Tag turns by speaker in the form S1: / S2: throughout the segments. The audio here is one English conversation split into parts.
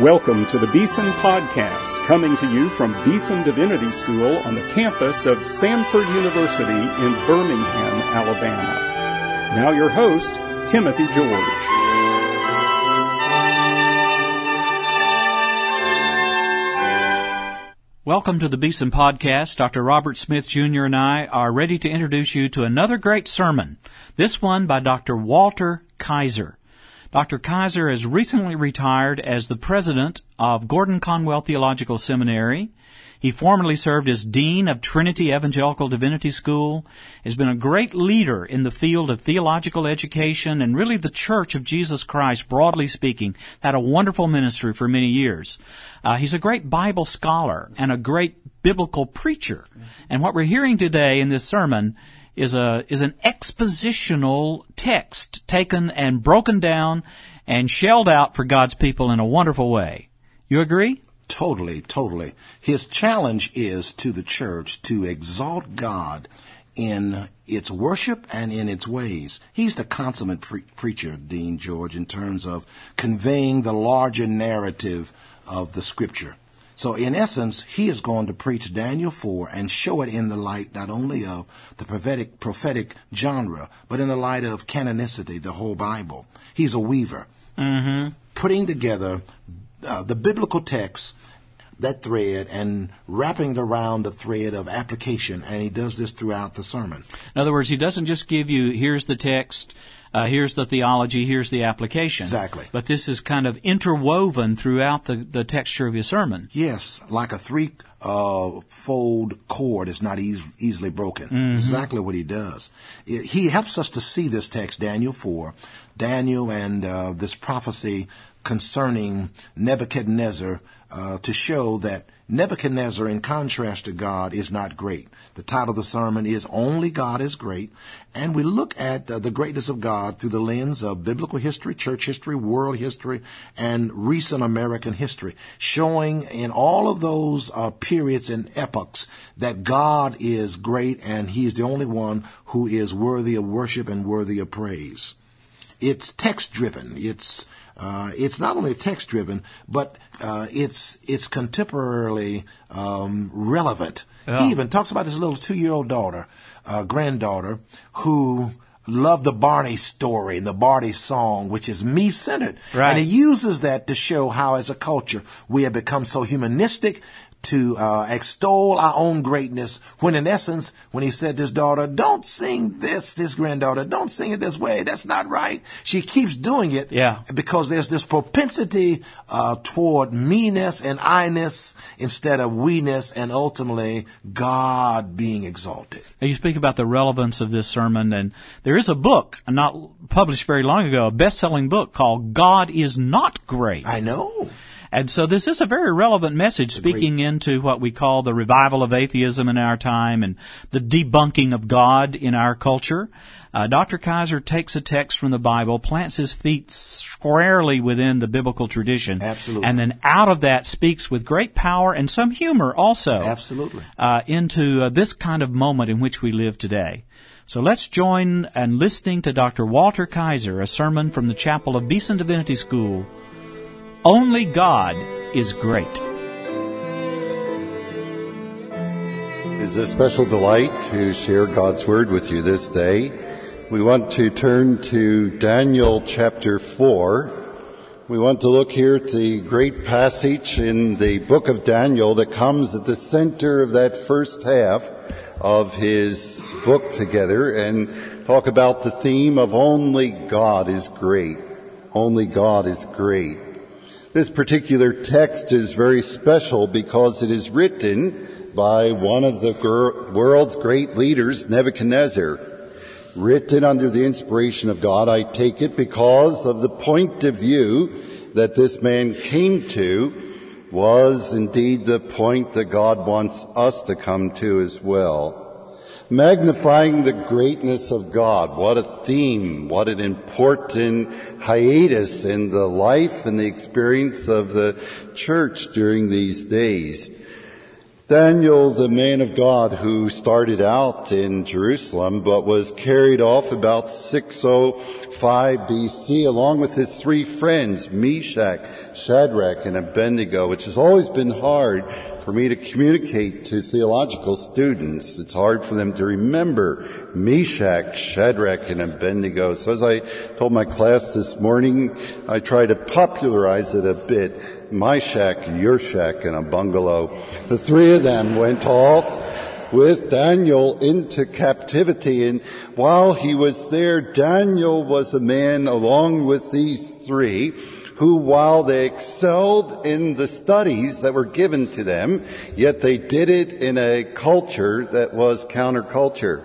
S1: Welcome to the Beeson Podcast, coming to you from Beeson Divinity School on the campus of Samford University in Birmingham, Alabama. Now your host, Timothy George.
S2: Welcome to the Beeson Podcast. Dr. Robert Smith Jr. and I are ready to introduce you to another great sermon. This one by Dr. Walter Kaiser. Dr. Kaiser has recently retired as the president of Gordon Conwell Theological Seminary. He formerly served as Dean of Trinity Evangelical Divinity School, has been a great leader in the field of theological education and really the Church of Jesus Christ, broadly speaking, had a wonderful ministry for many years. Uh, he's a great Bible scholar and a great biblical preacher. And what we're hearing today in this sermon is a is an expositional text taken and broken down and shelled out for God's people in a wonderful way. You agree?
S3: Totally, totally. His challenge is to the church to exalt God in its worship and in its ways. He's the consummate pre- preacher, Dean George, in terms of conveying the larger narrative of the scripture. So in essence, he is going to preach Daniel 4 and show it in the light not only of the prophetic, prophetic genre, but in the light of canonicity, the whole Bible. He's a weaver,
S2: mm-hmm.
S3: putting together uh, the biblical text, that thread, and wrapping it around the thread of application. And he does this throughout the sermon.
S2: In other words, he doesn't just give you, here's the text, uh, here's the theology, here's the application.
S3: Exactly.
S2: But this is kind of interwoven throughout the, the texture of his sermon.
S3: Yes, like a three uh, fold cord is not eas- easily broken.
S2: Mm-hmm.
S3: Exactly what he does. It, he helps us to see this text, Daniel 4, Daniel and uh, this prophecy concerning Nebuchadnezzar uh, to show that Nebuchadnezzar, in contrast to God, is not great. The title of the sermon is Only God is Great. And we look at uh, the greatness of God through the lens of biblical history, church history, world history, and recent American history, showing in all of those uh, periods and epochs that God is great and He is the only one who is worthy of worship and worthy of praise. It's text driven. It's uh, it's not only text driven, but uh, it's it's contemporarily um, relevant.
S2: Yeah.
S3: He even talks about his little two year old daughter, uh, granddaughter, who loved the Barney story and the Barney song, which is me centered.
S2: Right.
S3: And he uses that to show how, as a culture, we have become so humanistic to uh, extol our own greatness when in essence when he said this daughter don't sing this this granddaughter don't sing it this way that's not right she keeps doing it
S2: Yeah.
S3: because there's this propensity uh, toward me-ness and I-ness instead of we-ness and ultimately God being exalted.
S2: Now, you speak about the relevance of this sermon, and there is a book, not published very long ago, a best-selling book called "God Is Not Great."
S3: I know.
S2: And so this is a very relevant message speaking into what we call the revival of atheism in our time and the debunking of God in our culture. Uh, Dr. Kaiser takes a text from the Bible, plants his feet squarely within the biblical tradition.
S3: Absolutely.
S2: And then out of that speaks with great power and some humor also.
S3: Absolutely.
S2: Uh, into uh, this kind of moment in which we live today. So let's join and listening to Dr. Walter Kaiser, a sermon from the chapel of Beeson Divinity School, only God is great.
S4: It's a special delight to share God's Word with you this day. We want to turn to Daniel chapter 4. We want to look here at the great passage in the book of Daniel that comes at the center of that first half of his book together and talk about the theme of only God is great. Only God is great. This particular text is very special because it is written by one of the world's great leaders, Nebuchadnezzar. Written under the inspiration of God, I take it because of the point of view that this man came to was indeed the point that God wants us to come to as well. Magnifying the greatness of God. What a theme. What an important hiatus in the life and the experience of the church during these days. Daniel, the man of God who started out in Jerusalem but was carried off about 605 BC along with his three friends, Meshach, Shadrach, and Abednego, which has always been hard for me to communicate to theological students. It's hard for them to remember Meshach, Shadrach, and Abednego. So as I told my class this morning, I try to popularize it a bit. My shack, your shack, and a bungalow. The three of them went off with Daniel into captivity. And while he was there, Daniel was a man along with these three who, while they excelled in the studies that were given to them, yet they did it in a culture that was counterculture.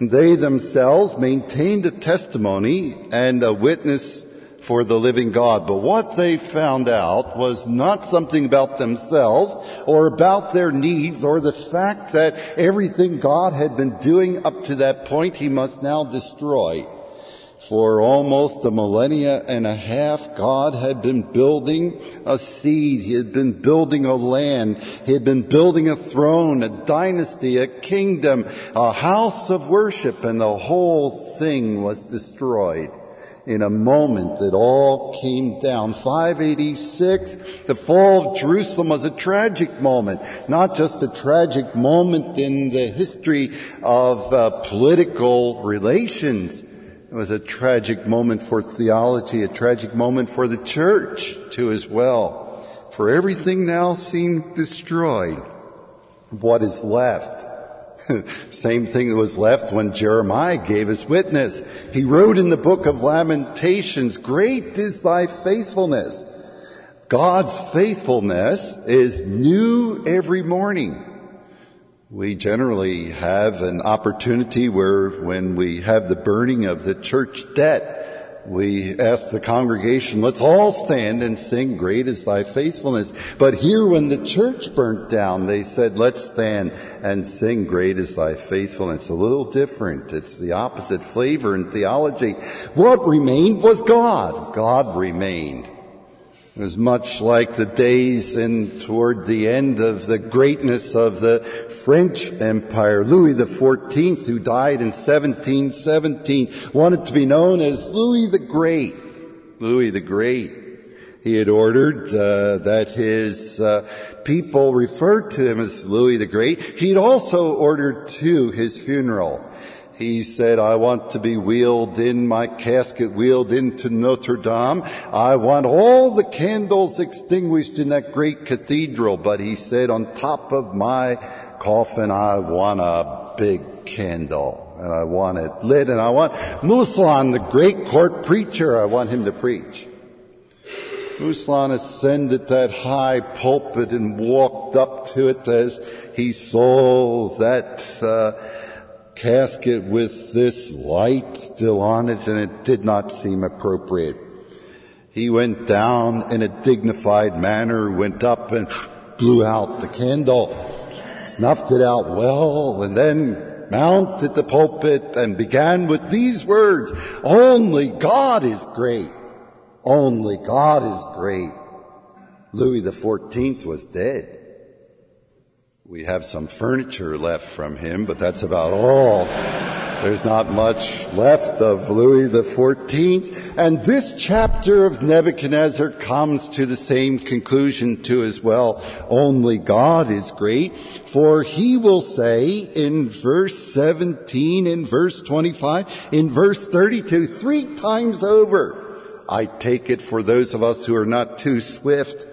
S4: They themselves maintained a testimony and a witness for the living God. But what they found out was not something about themselves or about their needs or the fact that everything God had been doing up to that point he must now destroy. For almost a millennia and a half, God had been building a seed. He had been building a land. He had been building a throne, a dynasty, a kingdom, a house of worship, and the whole thing was destroyed in a moment it all came down. 586, the fall of Jerusalem was a tragic moment, not just a tragic moment in the history of uh, political relations, it was a tragic moment for theology, a tragic moment for the church too as well. For everything now seemed destroyed. What is left? Same thing that was left when Jeremiah gave his witness. He wrote in the book of Lamentations, great is thy faithfulness. God's faithfulness is new every morning. We generally have an opportunity where when we have the burning of the church debt, we ask the congregation, let's all stand and sing, great is thy faithfulness. But here when the church burnt down, they said, let's stand and sing, great is thy faithfulness. It's a little different. It's the opposite flavor in theology. What remained was God. God remained. It was much like the days in toward the end of the greatness of the French Empire. Louis XIV, who died in 1717, wanted to be known as Louis the Great. Louis the Great. He had ordered uh, that his uh, people referred to him as Louis the Great. He'd also ordered to his funeral he said, I want to be wheeled in my casket, wheeled into Notre Dame. I want all the candles extinguished in that great cathedral. But he said, on top of my coffin, I want a big candle. And I want it lit. And I want Massillon, the great court preacher, I want him to preach. Massillon ascended that high pulpit and walked up to it as he saw that, uh, casket with this light still on it and it did not seem appropriate. He went down in a dignified manner, went up and blew out the candle, snuffed it out well, and then mounted the pulpit and began with these words, only God is great. Only God is great. Louis XIV was dead. We have some furniture left from him, but that's about all. There's not much left of Louis XIV. And this chapter of Nebuchadnezzar comes to the same conclusion too as well. Only God is great, for he will say in verse 17, in verse 25, in verse 32, three times over. I take it for those of us who are not too swift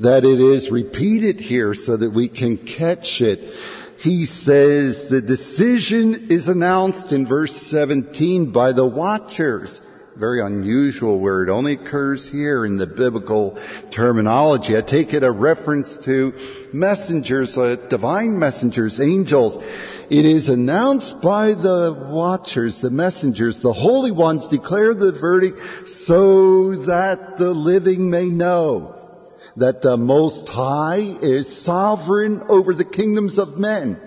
S4: that it is repeated here so that we can catch it. He says the decision is announced in verse 17 by the watchers. Very unusual word, only occurs here in the biblical terminology. I take it a reference to messengers, uh, divine messengers, angels. It is announced by the watchers, the messengers, the holy ones declare the verdict so that the living may know that the Most High is sovereign over the kingdoms of men,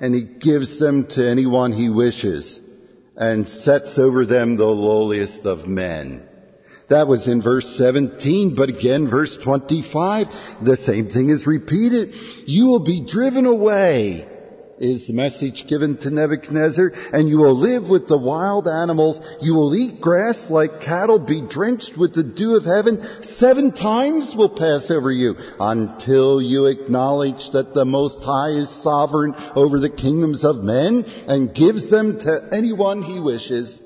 S4: and He gives them to anyone He wishes, and sets over them the lowliest of men. That was in verse 17, but again, verse 25, the same thing is repeated. You will be driven away is the message given to Nebuchadnezzar, and you will live with the wild animals. You will eat grass like cattle, be drenched with the dew of heaven. Seven times will pass over you until you acknowledge that the Most High is sovereign over the kingdoms of men and gives them to anyone he wishes.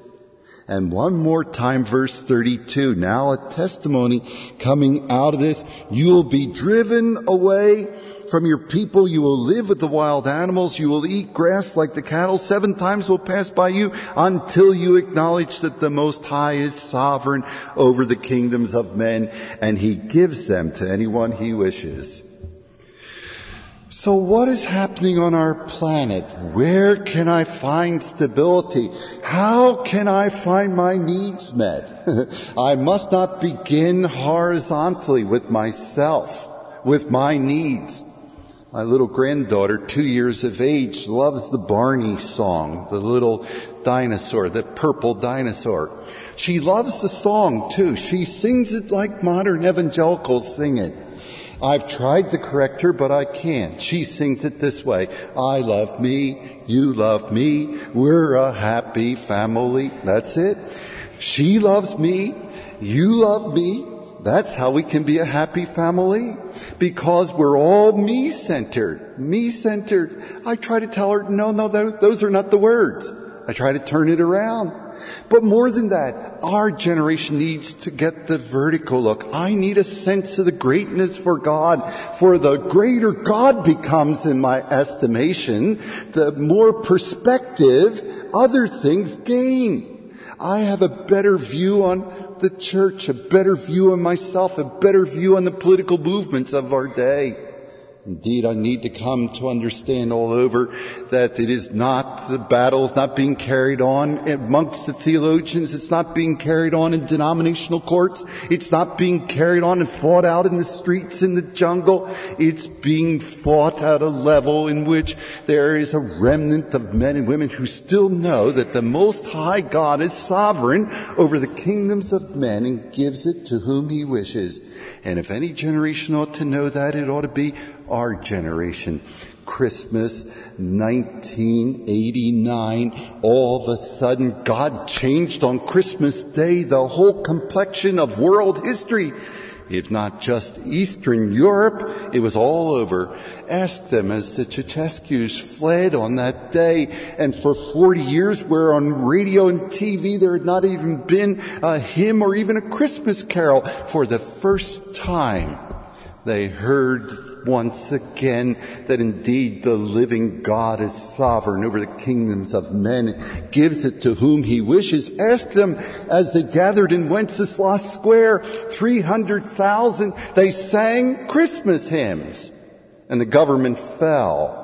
S4: And one more time, verse 32. Now a testimony coming out of this. You will be driven away from your people. You will live with the wild animals. You will eat grass like the cattle. Seven times will pass by you until you acknowledge that the Most High is sovereign over the kingdoms of men and he gives them to anyone he wishes. So what is happening on our planet? Where can I find stability? How can I find my needs met? I must not begin horizontally with myself, with my needs. My little granddaughter, two years of age, loves the Barney song, the little dinosaur, the purple dinosaur. She loves the song too. She sings it like modern evangelicals sing it. I've tried to correct her, but I can't. She sings it this way. I love me. You love me. We're a happy family. That's it. She loves me. You love me. That's how we can be a happy family. Because we're all me centered. Me centered. I try to tell her, no, no, those are not the words. I try to turn it around. But more than that, our generation needs to get the vertical look. I need a sense of the greatness for God. For the greater God becomes in my estimation, the more perspective other things gain. I have a better view on the church, a better view on myself, a better view on the political movements of our day. Indeed, I need to come to understand all over that it is not, the battle is not being carried on amongst the theologians. It's not being carried on in denominational courts. It's not being carried on and fought out in the streets in the jungle. It's being fought at a level in which there is a remnant of men and women who still know that the Most High God is sovereign over the kingdoms of men and gives it to whom he wishes. And if any generation ought to know that, it ought to be our generation. Christmas 1989, all of a sudden God changed on Christmas Day the whole complexion of world history. If not just Eastern Europe, it was all over. Ask them as the Ceausescu's fled on that day, and for 40 years where on radio and TV there had not even been a hymn or even a Christmas carol. For the first time, they heard once again that indeed the living God is sovereign over the kingdoms of men, gives it to whom he wishes. Ask them as they gathered in Wenceslas Square, 300,000, they sang Christmas hymns and the government fell.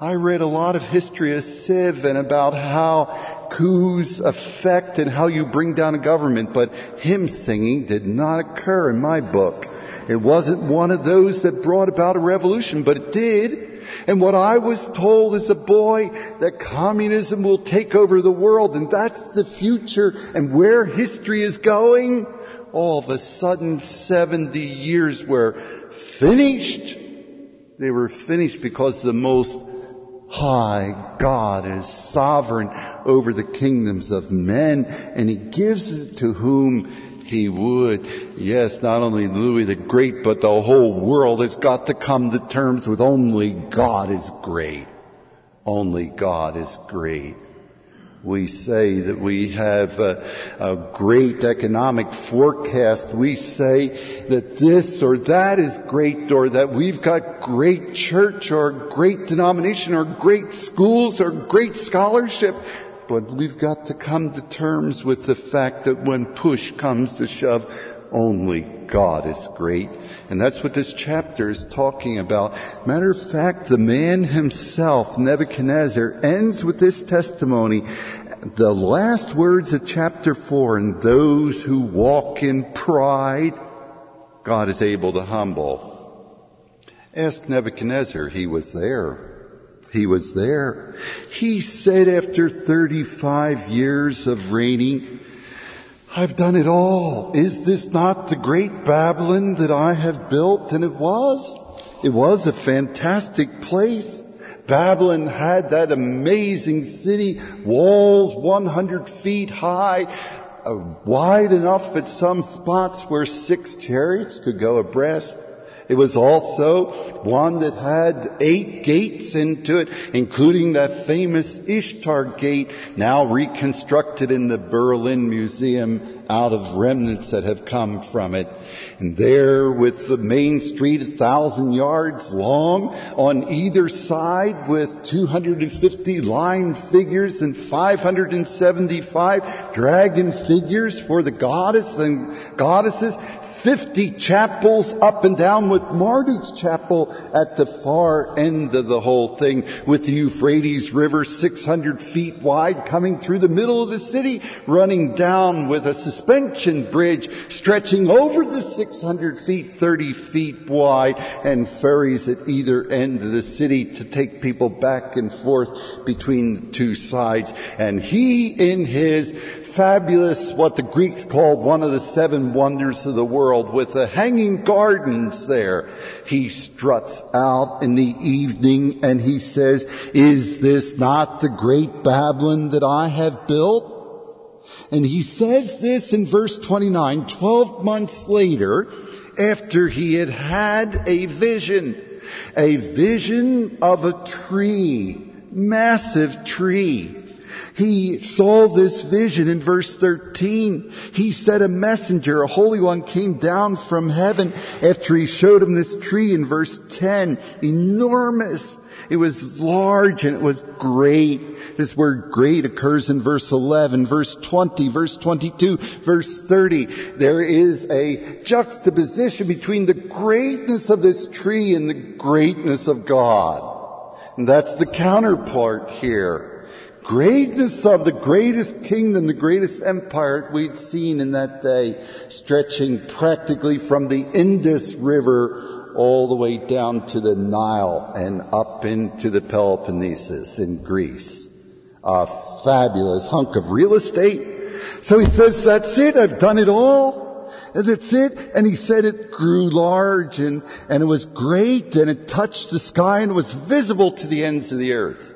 S4: I read a lot of history of Civ and about how coups affect and how you bring down a government, but hymn singing did not occur in my book. It wasn't one of those that brought about a revolution, but it did. And what I was told as a boy that communism will take over the world and that's the future and where history is going, all of a sudden 70 years were finished. They were finished because the most high God is sovereign over the kingdoms of men and he gives it to whom he would. Yes, not only Louis the Great, but the whole world has got to come to terms with only God is great. Only God is great. We say that we have a, a, great economic forecast. We say that this or that is great or that we've got great church or great denomination or great schools or great scholarship. But we've got to come to terms with the fact that when push comes to shove, only God is great. And that's what this chapter is talking about. Matter of fact, the man himself, Nebuchadnezzar, ends with this testimony. The last words of chapter four, and those who walk in pride, God is able to humble. Ask Nebuchadnezzar, he was there. He was there. He said after 35 years of reigning, I've done it all. Is this not the great Babylon that I have built? And it was. It was a fantastic place. Babylon had that amazing city, walls 100 feet high, uh, wide enough at some spots where six chariots could go abreast. It was also one that had eight gates into it, including that famous Ishtar gate, now reconstructed in the Berlin Museum out of remnants that have come from it. And there with the main street a thousand yards long on either side with 250 line figures and 575 dragon figures for the goddess and goddesses, 50 chapels up and down with Marduk's chapel at the far end of the whole thing with the Euphrates River 600 feet wide coming through the middle of the city, running down with a suspension bridge stretching over the 600 feet, 30 feet wide and ferries at either end of the city to take people back and forth between the two sides. And he in his fabulous, what the Greeks called one of the seven wonders of the world with the hanging gardens there. He struts out in the evening and he says, is this not the great Babylon that I have built? And he says this in verse 29, 12 months later, after he had had a vision, a vision of a tree, massive tree, he saw this vision in verse 13. He said a messenger, a holy one came down from heaven after he showed him this tree in verse 10. Enormous. It was large and it was great. This word great occurs in verse 11, verse 20, verse 22, verse 30. There is a juxtaposition between the greatness of this tree and the greatness of God. And that's the counterpart here greatness of the greatest kingdom, the greatest empire we'd seen in that day, stretching practically from the Indus River all the way down to the Nile and up into the Peloponnesus in Greece. A fabulous hunk of real estate. So he says, that's it, I've done it all. And that's it. And he said it grew large and, and it was great and it touched the sky and was visible to the ends of the earth.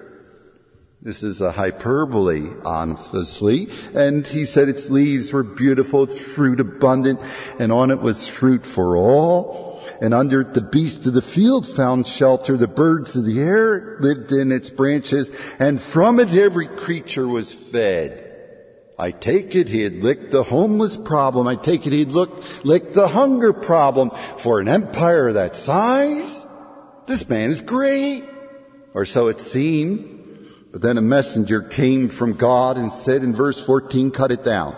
S4: This is a hyperbole, obviously. And he said its leaves were beautiful, its fruit abundant, and on it was fruit for all. And under it the beasts of the field found shelter. The birds of the air lived in its branches, and from it every creature was fed. I take it he had licked the homeless problem. I take it he'd looked, licked the hunger problem. For an empire that size, this man is great. Or so it seemed. But then a messenger came from God and said in verse 14, cut it down.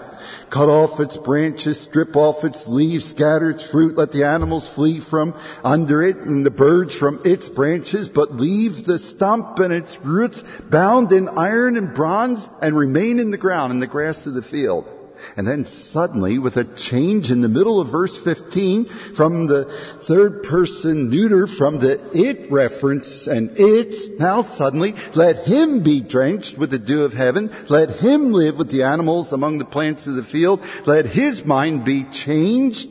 S4: Cut off its branches, strip off its leaves, scatter its fruit, let the animals flee from under it and the birds from its branches, but leave the stump and its roots bound in iron and bronze and remain in the ground in the grass of the field. And then suddenly, with a change in the middle of verse 15, from the third person neuter, from the it reference and it's, now suddenly, let him be drenched with the dew of heaven, let him live with the animals among the plants of the field, let his mind be changed,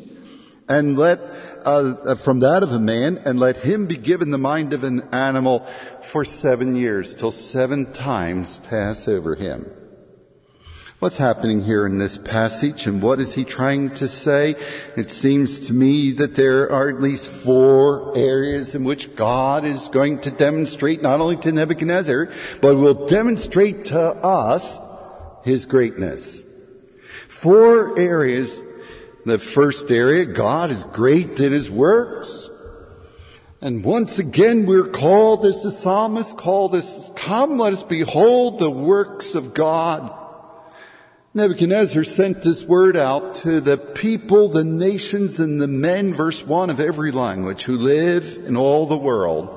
S4: and let, uh, from that of a man, and let him be given the mind of an animal for seven years, till seven times pass over him. What's happening here in this passage and what is he trying to say? It seems to me that there are at least four areas in which God is going to demonstrate not only to Nebuchadnezzar, but will demonstrate to us his greatness. Four areas. The first area, God is great in his works. And once again, we're called, as the psalmist called us, come, let us behold the works of God. Nebuchadnezzar sent this word out to the people, the nations, and the men, verse 1 of every language, who live in all the world.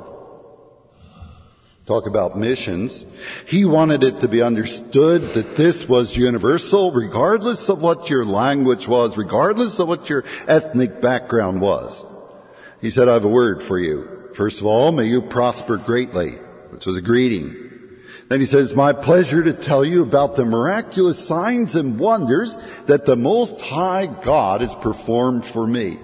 S4: Talk about missions. He wanted it to be understood that this was universal, regardless of what your language was, regardless of what your ethnic background was. He said, I have a word for you. First of all, may you prosper greatly, which was a greeting. Then he says, my pleasure to tell you about the miraculous signs and wonders that the Most High God has performed for me.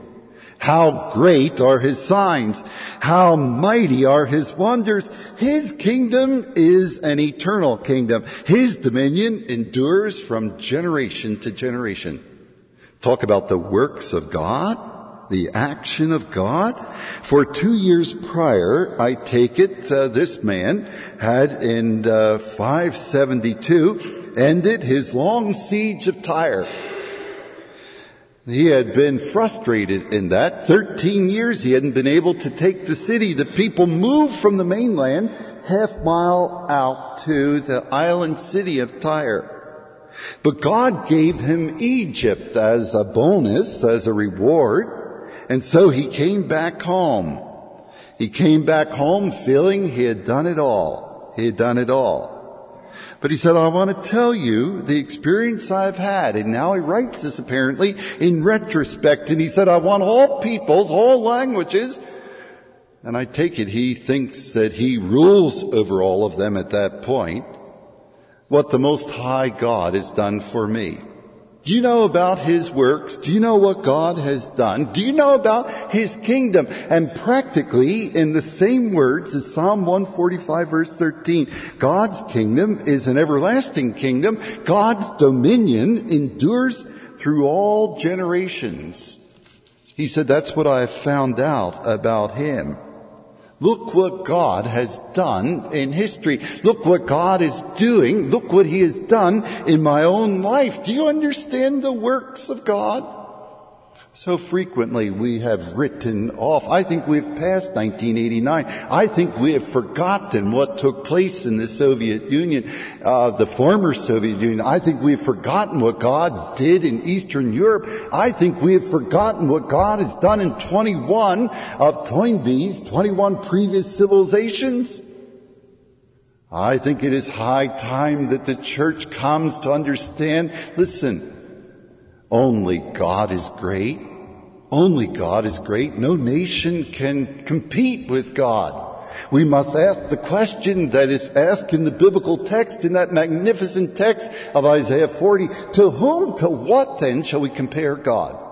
S4: How great are his signs. How mighty are his wonders. His kingdom is an eternal kingdom. His dominion endures from generation to generation. Talk about the works of God, the action of God. For two years prior, I take it, uh, this man had in uh, 572 ended his long siege of Tyre. He had been frustrated in that. 13 years he hadn't been able to take the city. The people moved from the mainland half mile out to the island city of Tyre. But God gave him Egypt as a bonus, as a reward. And so he came back home. He came back home feeling he had done it all. He had done it all. But he said, I want to tell you the experience I've had. And now he writes this apparently in retrospect. And he said, I want all peoples, all languages. And I take it he thinks that he rules over all of them at that point. What the Most High God has done for me. Do you know about His works? Do you know what God has done? Do you know about His kingdom? And practically, in the same words as Psalm 145 verse 13, God's kingdom is an everlasting kingdom. God's dominion endures through all generations. He said, that's what I found out about Him. Look what God has done in history. Look what God is doing. Look what He has done in my own life. Do you understand the works of God? So frequently we have written off. I think we've passed 1989. I think we have forgotten what took place in the Soviet Union, uh, the former Soviet Union. I think we've forgotten what God did in Eastern Europe. I think we have forgotten what God has done in 21 of Toynbee's 21 previous civilizations. I think it is high time that the church comes to understand, listen, only God is great. Only God is great. No nation can compete with God. We must ask the question that is asked in the biblical text, in that magnificent text of Isaiah 40. To whom, to what then shall we compare God?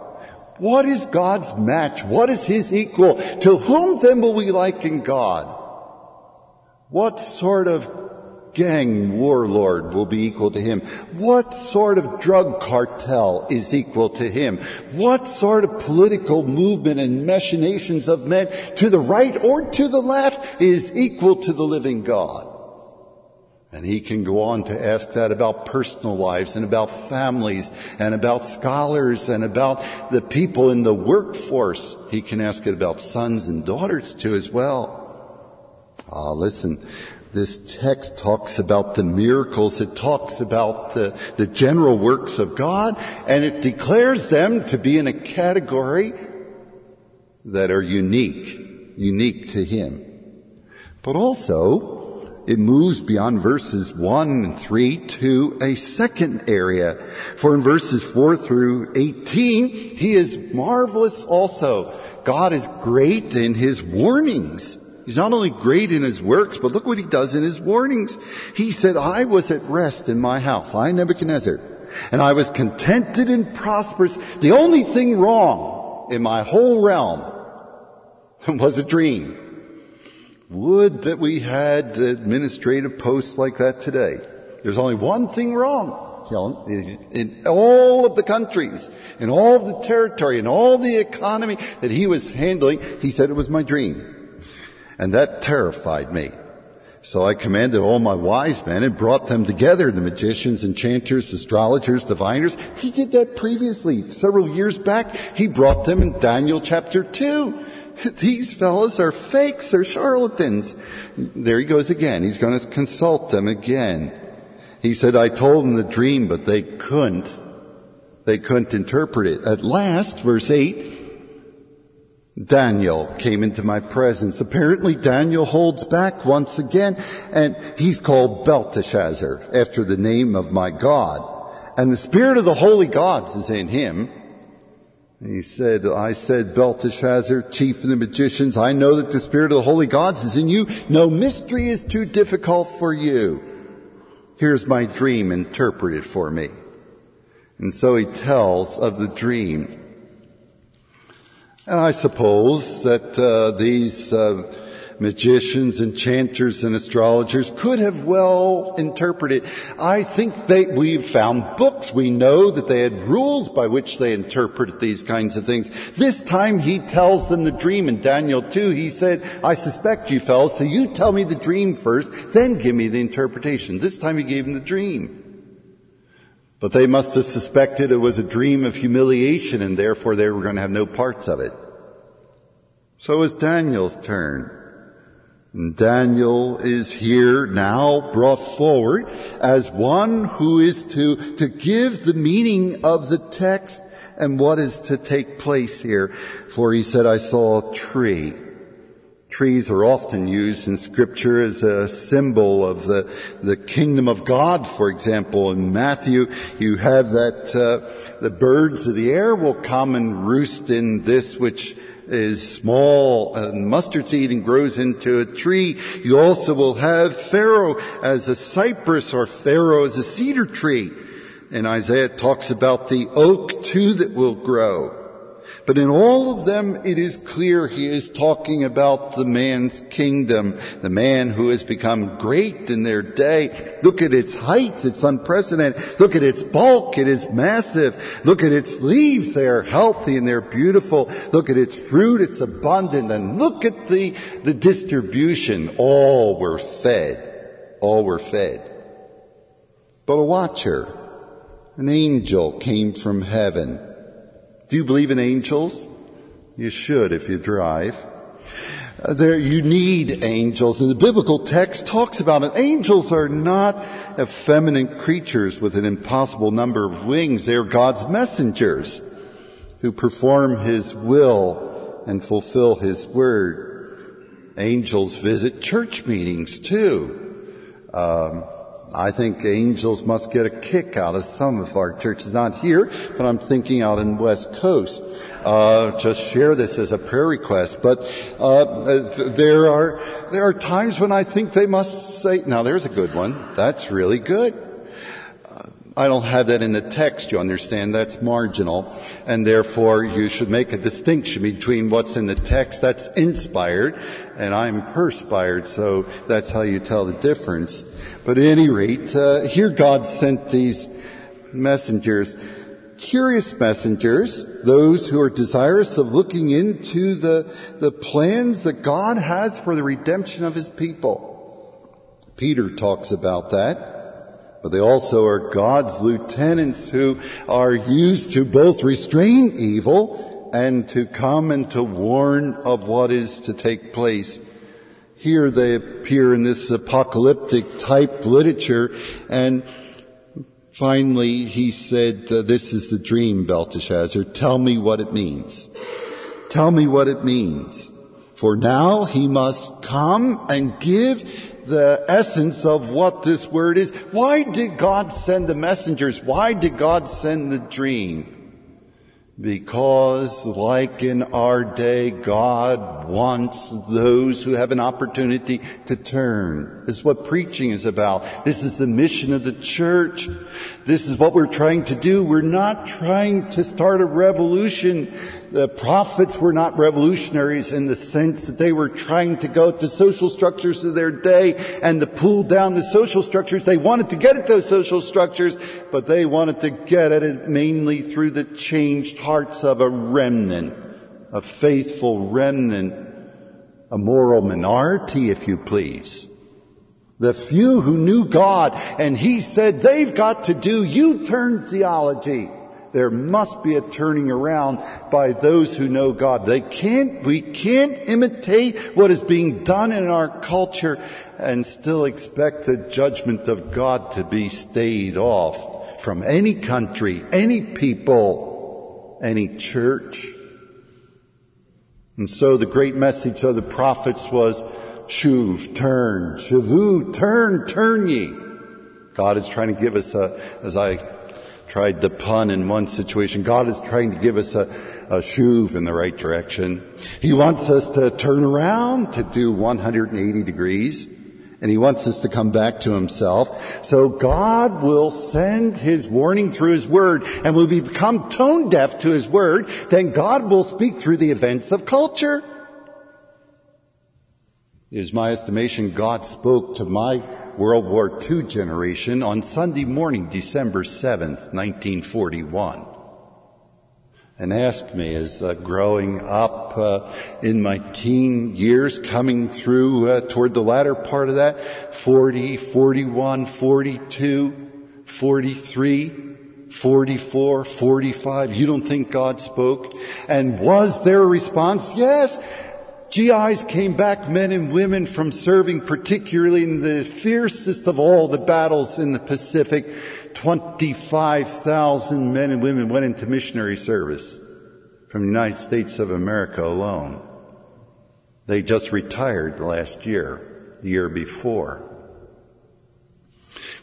S4: What is God's match? What is His equal? To whom then will we liken God? What sort of gang warlord will be equal to him? What sort of drug cartel is equal to him? What sort of political movement and machinations of men to the right or to the left is equal to the living God? And he can go on to ask that about personal lives and about families and about scholars and about the people in the workforce. He can ask it about sons and daughters too as well. Ah, listen, this text talks about the miracles. It talks about the, the general works of God and it declares them to be in a category that are unique, unique to Him. But also, it moves beyond verses 1 and 3 to a second area. For in verses 4 through 18, He is marvelous also. God is great in His warnings. He's not only great in his works, but look what he does in his warnings. He said, I was at rest in my house, I Nebuchadnezzar, and I was contented and prosperous. The only thing wrong in my whole realm was a dream. Would that we had administrative posts like that today. There's only one thing wrong. In all of the countries, in all of the territory, in all the economy that he was handling, he said it was my dream. And that terrified me. So I commanded all my wise men and brought them together, the magicians, enchanters, astrologers, diviners. He did that previously, several years back. He brought them in Daniel chapter 2. These fellows are fakes, they're charlatans. There he goes again. He's going to consult them again. He said, I told them the dream, but they couldn't. They couldn't interpret it. At last, verse 8, Daniel came into my presence. Apparently Daniel holds back once again and he's called Belteshazzar after the name of my God. And the spirit of the holy gods is in him. And he said, I said, Belteshazzar, chief of the magicians, I know that the spirit of the holy gods is in you. No mystery is too difficult for you. Here's my dream interpreted for me. And so he tells of the dream. And I suppose that uh, these uh, magicians, enchanters, and astrologers could have well interpreted. I think they, we've found books. We know that they had rules by which they interpreted these kinds of things. This time he tells them the dream in Daniel 2. He said, I suspect you fellows, so you tell me the dream first, then give me the interpretation. This time he gave them the dream. But they must have suspected it was a dream of humiliation and therefore they were going to have no parts of it. So it was Daniel's turn. And Daniel is here now brought forward as one who is to, to give the meaning of the text and what is to take place here. For he said, I saw a tree. Trees are often used in scripture as a symbol of the, the kingdom of God. For example, in Matthew, you have that, uh, the birds of the air will come and roost in this which is small and mustard seed and grows into a tree. You also will have Pharaoh as a cypress or Pharaoh as a cedar tree. And Isaiah talks about the oak too that will grow. But in all of them, it is clear he is talking about the man's kingdom, the man who has become great in their day. Look at its height, it's unprecedented. Look at its bulk, it is massive. Look at its leaves, they are healthy and they're beautiful. Look at its fruit, it's abundant. And look at the, the distribution. All were fed. All were fed. But a watcher, an angel came from heaven do you believe in angels? You should if you drive. Uh, there, you need angels. And the biblical text talks about it. Angels are not effeminate creatures with an impossible number of wings. They are God's messengers who perform His will and fulfill His word. Angels visit church meetings too. Um, I think angels must get a kick out of some of our churches, not here, but I'm thinking out in West Coast. Uh, just share this as a prayer request. But uh, there are there are times when I think they must say, "Now there's a good one. That's really good." I don't have that in the text, you understand, that's marginal, and therefore you should make a distinction between what's in the text that's inspired and I'm perspired, so that's how you tell the difference. But at any rate, uh, here God sent these messengers, curious messengers, those who are desirous of looking into the, the plans that God has for the redemption of his people. Peter talks about that. But they also are God's lieutenants who are used to both restrain evil and to come and to warn of what is to take place. Here they appear in this apocalyptic type literature and finally he said, uh, this is the dream, Belteshazzar. Tell me what it means. Tell me what it means. For now he must come and give the essence of what this word is. Why did God send the messengers? Why did God send the dream? Because like in our day, God wants those who have an opportunity to turn. This is what preaching is about. This is the mission of the church. This is what we're trying to do. We're not trying to start a revolution. The prophets were not revolutionaries in the sense that they were trying to go to social structures of their day and to pull down the social structures. They wanted to get at those social structures, but they wanted to get at it mainly through the changed hearts of a remnant, a faithful remnant, a moral minority, if you please. The few who knew God, and he said they've got to do U-turn theology. There must be a turning around by those who know God. They can't, we can't imitate what is being done in our culture and still expect the judgment of God to be stayed off from any country, any people, any church. And so the great message of the prophets was, Shuv, turn, Shavu, turn, turn ye. God is trying to give us a, as I tried the pun in one situation, God is trying to give us a, a shuv in the right direction. He wants us to turn around, to do 180 degrees, And he wants us to come back to himself. So God will send his warning through his word. And we become tone deaf to his word, then God will speak through the events of culture. It is my estimation God spoke to my World War II generation on Sunday morning, December 7th, 1941 and asked me as uh, growing up uh, in my teen years, coming through uh, toward the latter part of that, 40, 41, 42, 43, 44, 45, you don't think God spoke? And was there a response? Yes. GIs came back, men and women, from serving particularly in the fiercest of all the battles in the Pacific. 25,000 men and women went into missionary service from the United States of America alone. They just retired last year, the year before.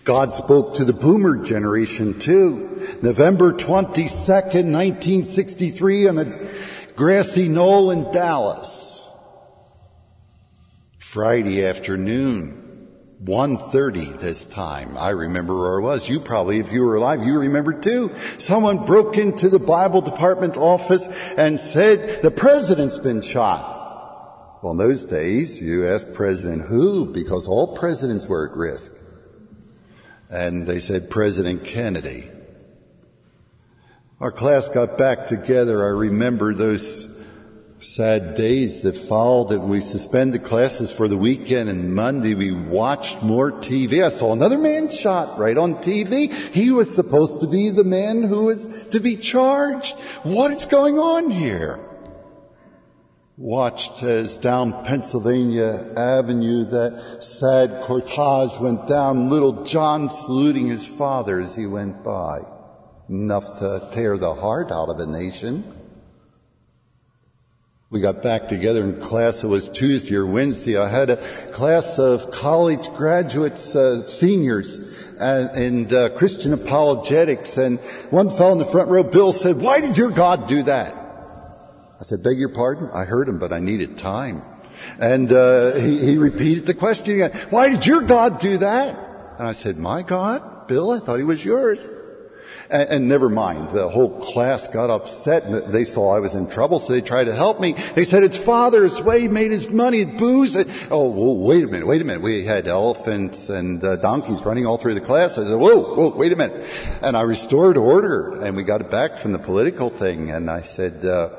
S4: God spoke to the boomer generation too. November 22nd, 1963 on a grassy knoll in Dallas. Friday afternoon, 1.30 this time. I remember where I was. You probably, if you were alive, you remember too. Someone broke into the Bible department office and said, the president's been shot. Well, in those days, you asked President who, because all presidents were at risk. And they said President Kennedy. Our class got back together. I remember those sad days that followed that we suspended classes for the weekend and Monday we watched more TV. I saw another man shot right on TV. He was supposed to be the man who was to be charged. What is going on here? Watched as down Pennsylvania Avenue that sad cortege went down, little John saluting his father as he went by. Enough to tear the heart out of a nation. We got back together in class. It was Tuesday or Wednesday. I had a class of college graduates, uh, seniors, and, and uh, Christian apologetics. And one fellow in the front row, Bill, said, "Why did your God do that?" I said, "Beg your pardon." I heard him, but I needed time. And uh, he, he repeated the question again. Why did your God do that? And I said, "My God, Bill. I thought he was yours." And, and, never mind, the whole class got upset and they saw I was in trouble, so they tried to help me. They said, it's father's way he made his money booze. And, oh, whoa, wait a minute, wait a minute. We had elephants and uh, donkeys running all through the class. I said, whoa, whoa, wait a minute. And I restored order and we got it back from the political thing. And I said, uh,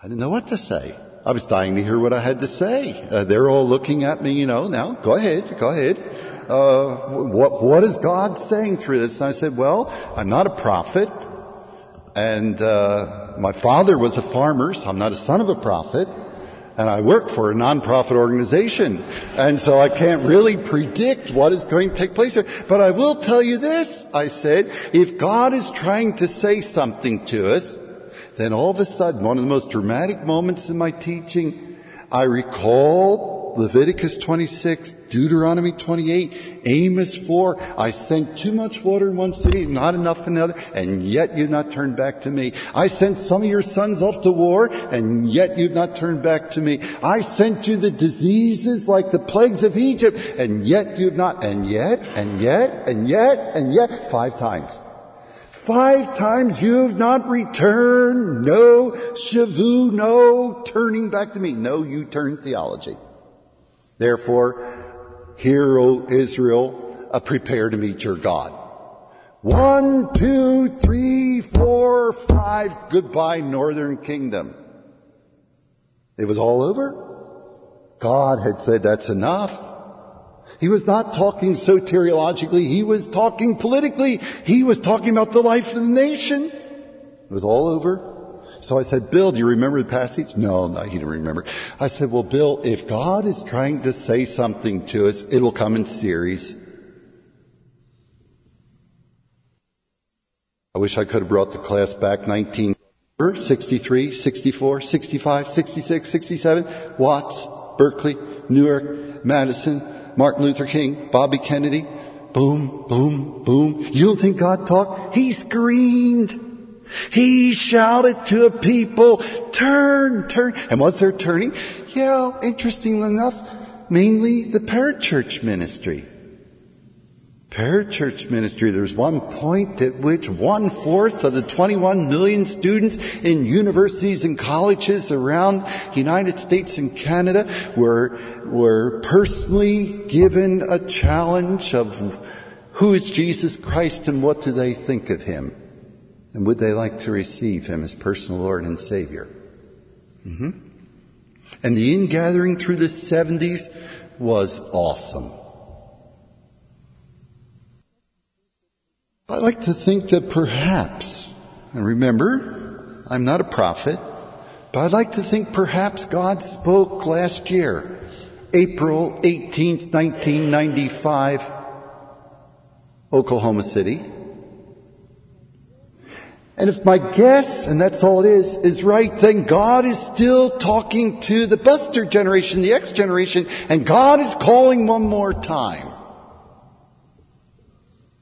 S4: I didn't know what to say. I was dying to hear what I had to say. Uh, they're all looking at me, you know, now, go ahead, go ahead uh, what, what is God saying through this? And I said, well, I'm not a prophet. And uh, my father was a farmer, so I'm not a son of a prophet. And I work for a nonprofit organization. And so I can't really predict what is going to take place here. But I will tell you this, I said, if God is trying to say something to us, then all of a sudden, one of the most dramatic moments in my teaching, I recalled Leviticus 26, Deuteronomy 28, Amos 4. I sent too much water in one city, not enough in another, and yet you've not turned back to me. I sent some of your sons off to war, and yet you've not turned back to me. I sent you the diseases like the plagues of Egypt, and yet you've not, and yet, and yet, and yet, and yet, five times. Five times you've not returned. No shavu, no turning back to me. No U-turn theology. Therefore, hear, O Israel, uh, prepare to meet your God. One, two, three, four, five. Goodbye, Northern Kingdom. It was all over. God had said that's enough. He was not talking soteriologically. He was talking politically. He was talking about the life of the nation. It was all over. So I said, Bill, do you remember the passage? No, no, he didn't remember. I said, well, Bill, if God is trying to say something to us, it will come in series. I wish I could have brought the class back 19, 63, 64, 65, 66, 67, Watts, Berkeley, Newark, Madison, Martin Luther King, Bobby Kennedy. Boom, boom, boom. You don't think God talked? He screamed. He shouted to a people, turn, turn. And was there turning? Yeah, interestingly enough, mainly the parachurch ministry. Parachurch ministry, there's one point at which one fourth of the 21 million students in universities and colleges around the United States and Canada were, were personally given a challenge of who is Jesus Christ and what do they think of him? And would they like to receive him as personal Lord and Savior? Mm-hmm. And the ingathering through the 70s was awesome. I like to think that perhaps, and remember, I'm not a prophet, but I'd like to think perhaps God spoke last year, April 18th, 1995, Oklahoma City. And if my guess, and that's all it is, is right, then God is still talking to the Buster generation, the X generation, and God is calling one more time.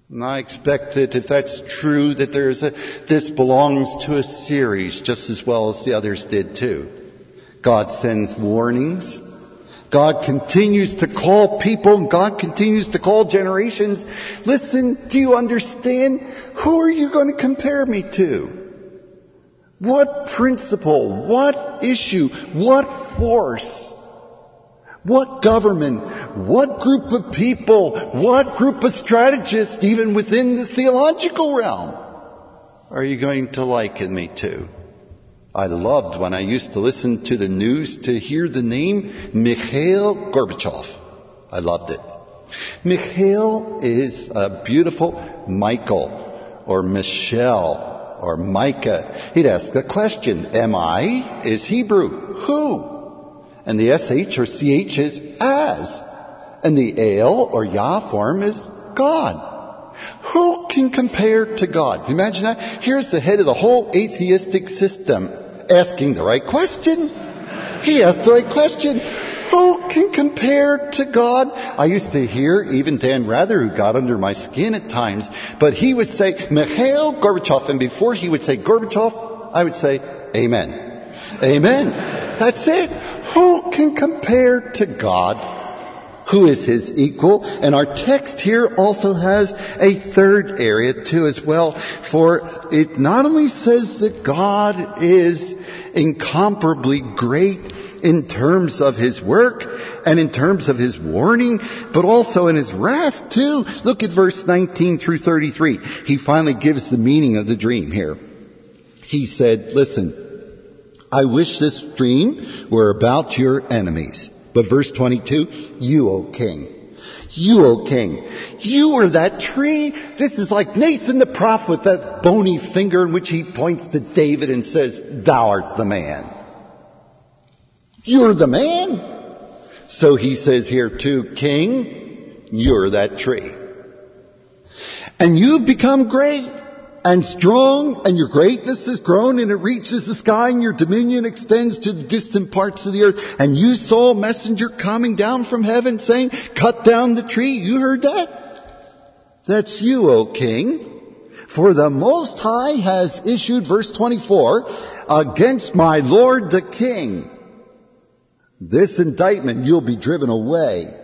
S4: And I expect that if that's true, that there's a, this belongs to a series just as well as the others did too. God sends warnings. God continues to call people and God continues to call generations. Listen, do you understand? Who are you going to compare me to? What principle, what issue, what force what government? What group of people? What group of strategists, even within the theological realm, are you going to liken me to? I loved when I used to listen to the news to hear the name Mikhail Gorbachev. I loved it. Mikhail is a beautiful Michael or Michelle or Micah. He'd ask the question, am I is Hebrew? Who? And the SH or CH is as. And the ale or Yah form is God. Who can compare to God? Imagine that. Here's the head of the whole atheistic system asking the right question. He asked the right question. Who can compare to God? I used to hear even Dan Rather, who got under my skin at times, but he would say, Mikhail Gorbachev, and before he would say Gorbachev, I would say, Amen. Amen. That's it. Who can compare to God? Who is his equal? And our text here also has a third area too as well, for it not only says that God is incomparably great in terms of his work and in terms of his warning, but also in his wrath too. Look at verse 19 through 33. He finally gives the meaning of the dream here. He said, listen, I wish this dream were about your enemies. But verse 22, you, O king. You, O king. You are that tree. This is like Nathan the prophet with that bony finger in which he points to David and says, thou art the man. You're the man. So he says here too, king, you're that tree. And you've become great and strong, and your greatness has grown, and it reaches the sky, and your dominion extends to the distant parts of the earth. And you saw a messenger coming down from heaven saying, cut down the tree. You heard that? That's you, O king. For the Most High has issued, verse 24, against my Lord the King. This indictment, you'll be driven away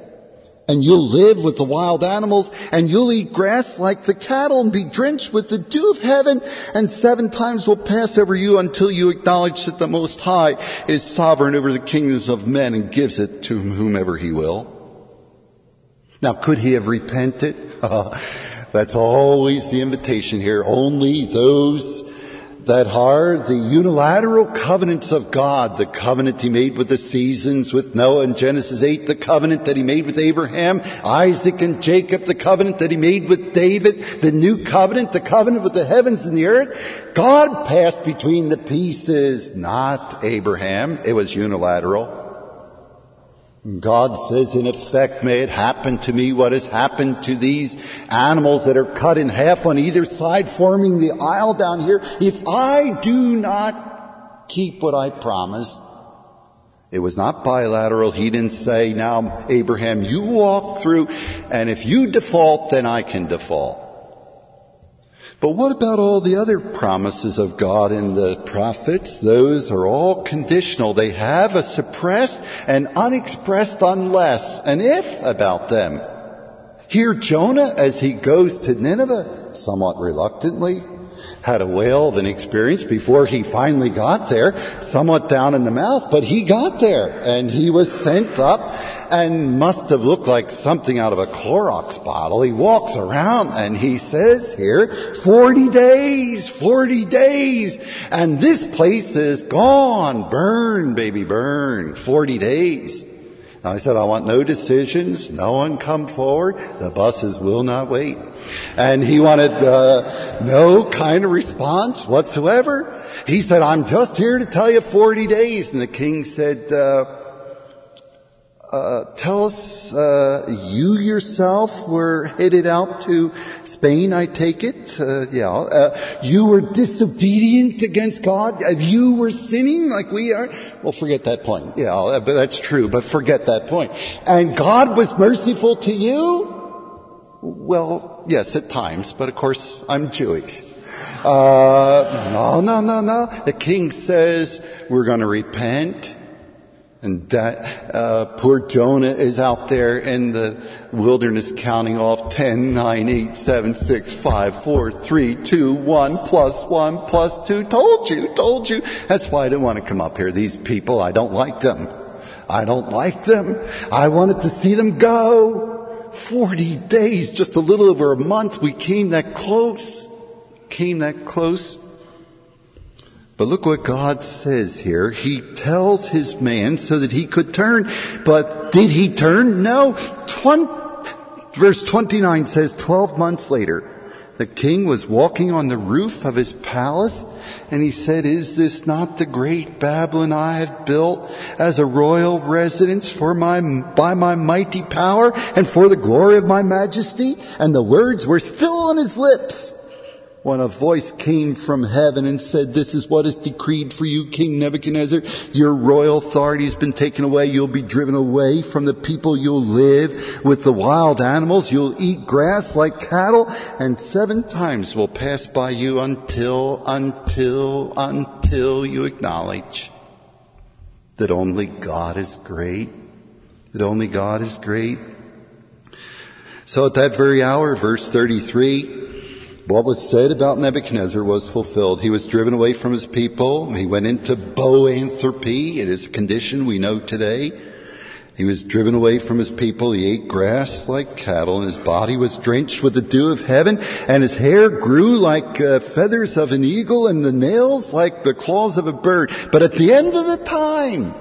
S4: and you'll live with the wild animals and you'll eat grass like the cattle and be drenched with the dew of heaven and seven times will pass over you until you acknowledge that the Most High is sovereign over the kingdoms of men and gives it to whomever he will. Now, could he have repented? That's always the invitation here. Only those that are the unilateral covenants of God, the covenant he made with the seasons, with Noah in Genesis 8, the covenant that he made with Abraham, Isaac and Jacob, the covenant that he made with David, the new covenant, the covenant with the heavens and the earth. God passed between the pieces, not Abraham. It was unilateral. God says, in effect, may it happen to me what has happened to these animals that are cut in half on either side, forming the aisle down here. If I do not keep what I promised, it was not bilateral. He didn't say, now, Abraham, you walk through, and if you default, then I can default. But what about all the other promises of God in the prophets? Those are all conditional. They have a suppressed and unexpressed unless and if about them. Here Jonah, as he goes to Nineveh, somewhat reluctantly, had a whale of an experience before he finally got there, somewhat down in the mouth, but he got there and he was sent up and must have looked like something out of a Clorox bottle. He walks around and he says here, 40 days, 40 days, and this place is gone. Burn, baby, burn. 40 days. I said, I want no decisions. No one come forward. The buses will not wait. And he wanted uh, no kind of response whatsoever. He said, I'm just here to tell you 40 days. And the king said, uh, uh, tell us, uh, you yourself were headed out to Spain, I take it. Uh, yeah. Uh, you were disobedient against God. You were sinning like we are. Well, forget that point. Yeah, uh, but that's true, but forget that point. And God was merciful to you? Well, yes, at times, but of course, I'm Jewish. no, no, no, no. The king says we're going to repent and that, uh, poor Jonah is out there in the wilderness counting off 10, 9, 8, 7, 6, 5, 4, 3, 2, 1, plus 1, plus 2. Told you, told you. That's why I didn't want to come up here. These people, I don't like them. I don't like them. I wanted to see them go. 40 days, just a little over a month, we came that close. Came that close. But look what God says here. He tells his man so that he could turn. But did he turn? No. 20, verse 29 says 12 months later, the king was walking on the roof of his palace and he said, is this not the great Babylon I have built as a royal residence for my, by my mighty power and for the glory of my majesty? And the words were still on his lips when a voice came from heaven and said, this is what is decreed for you, King Nebuchadnezzar. Your royal authority has been taken away. You'll be driven away from the people. You'll live with the wild animals. You'll eat grass like cattle and seven times will pass by you until, until, until you acknowledge that only God is great. That only God is great. So at that very hour, verse 33, what was said about Nebuchadnezzar was fulfilled. He was driven away from his people. He went into boanthropy. It is a condition we know today. He was driven away from his people. He ate grass like cattle, and his body was drenched with the dew of heaven, and his hair grew like uh, feathers of an eagle, and the nails like the claws of a bird. But at the end of the time,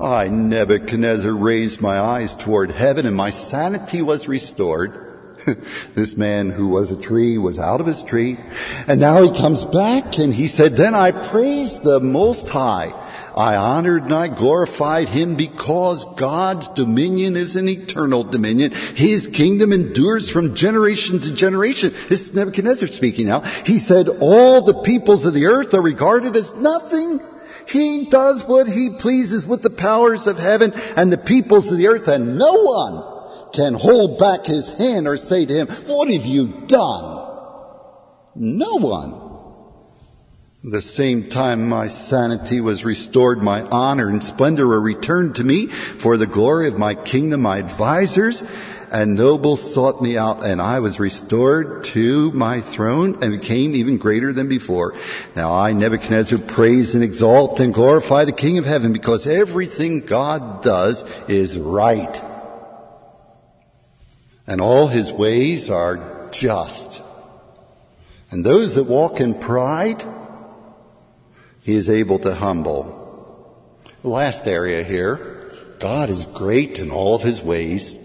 S4: I, Nebuchadnezzar, raised my eyes toward heaven, and my sanity was restored. this man who was a tree was out of his tree. And now he comes back and he said, then I praised the Most High. I honored and I glorified him because God's dominion is an eternal dominion. His kingdom endures from generation to generation. This is Nebuchadnezzar speaking now. He said, all the peoples of the earth are regarded as nothing. He does what he pleases with the powers of heaven and the peoples of the earth and no one can hold back his hand or say to him, what have you done? No one. The same time my sanity was restored, my honor and splendor were returned to me for the glory of my kingdom. My advisors and nobles sought me out and I was restored to my throne and became even greater than before. Now I, Nebuchadnezzar, praise and exalt and glorify the King of heaven because everything God does is right and all his ways are just. And those that walk in pride, he is able to humble. The last area here, God is great in all of his ways.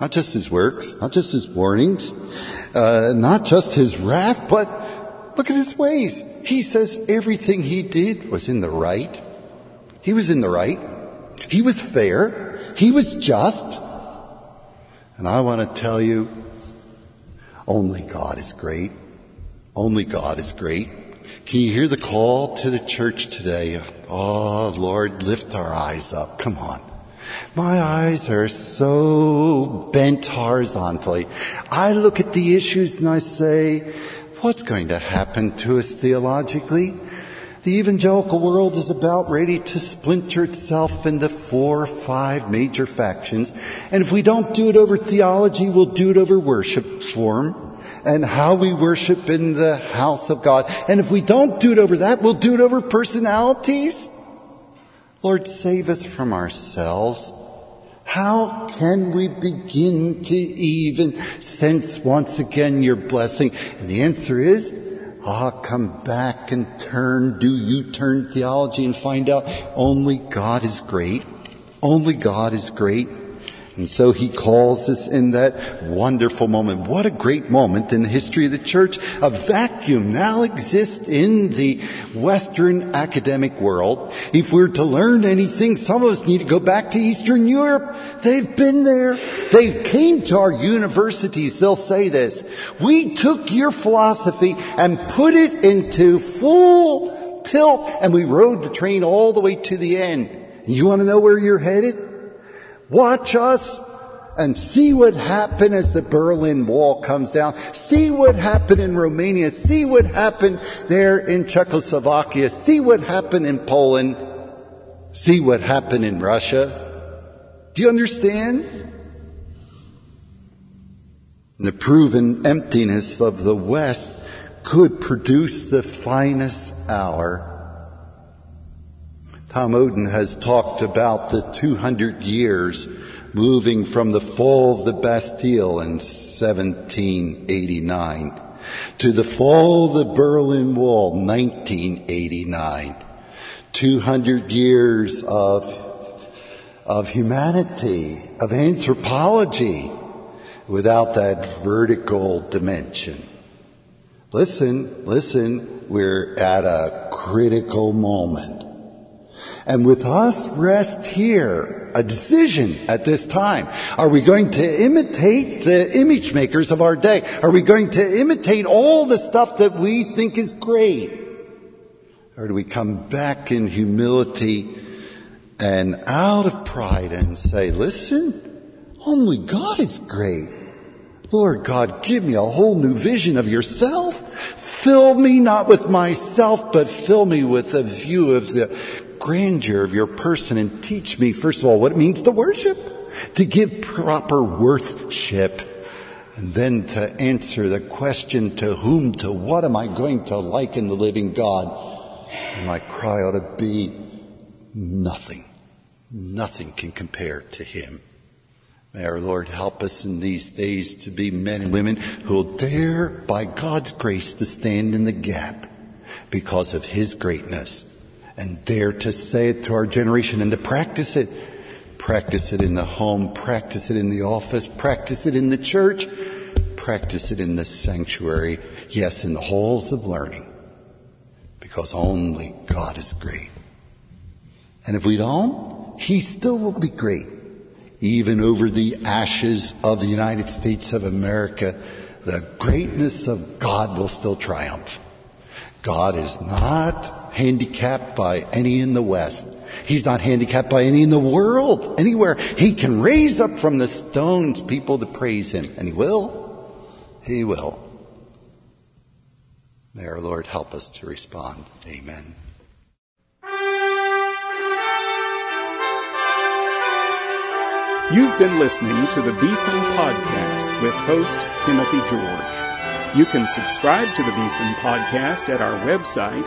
S4: Not just his works, not just his warnings, uh, not just his wrath, but look at his ways. He says everything he did was in the right. He was in the right. He was fair. He was just. And I want to tell you, only God is great. Only God is great. Can you hear the call to the church today? Oh, Lord, lift our eyes up. Come on. My eyes are so bent horizontally. I look at the issues and I say, what's going to happen to us theologically? The evangelical world is about ready to splinter itself into four or five major factions. And if we don't do it over theology, we'll do it over worship form and how we worship in the house of God. And if we don't do it over that, we'll do it over personalities. Lord, save us from ourselves. How can we begin to even sense once again your blessing? And the answer is, Ah, come back and turn, do you turn theology and find out only God is great. Only God is great. And so he calls us in that wonderful moment. What a great moment in the history of the church. A vacuum now exists in the Western academic world. If we're to learn anything, some of us need to go back to Eastern Europe. They've been there. They came to our universities. They'll say this. We took your philosophy and put it into full tilt and we rode the train all the way to the end. You want to know where you're headed? Watch us and see what happened as the Berlin Wall comes down. See what happened in Romania. See what happened there in Czechoslovakia. See what happened in Poland. See what happened in Russia. Do you understand? The proven emptiness of the West could produce the finest hour Tom Oden has talked about the 200 years moving from the fall of the Bastille in 1789 to the fall of the Berlin Wall, 1989. 200 years of, of humanity, of anthropology without that vertical dimension. Listen, listen, we're at a critical moment. And with us rest here a decision at this time. Are we going to imitate the image makers of our day? Are we going to imitate all the stuff that we think is great? Or do we come back in humility and out of pride and say, listen, only God is great. Lord God, give me a whole new vision of yourself. Fill me not with myself, but fill me with a view of the grandeur of your person and teach me, first of all, what it means to worship, to give proper worship, and then to answer the question, to whom, to what am I going to liken the living God? And my cry ought to be, nothing. Nothing can compare to Him. May our Lord help us in these days to be men and women who will dare, by God's grace, to stand in the gap because of His greatness and dare to say it to our generation and to practice it. Practice it in the home, practice it in the office, practice it in the church, practice it in the sanctuary, yes, in the halls of learning, because only God is great. And if we don't, He still will be great. Even over the ashes of the United States of America, the greatness of God will still triumph. God is not handicapped by any in the West. He's not handicapped by any in the world, anywhere. He can raise up from the stones people to praise Him, and He will. He will. May our Lord help us to respond. Amen.
S1: You've been listening to the Beeson Podcast with host Timothy George. You can subscribe to the Beeson Podcast at our website,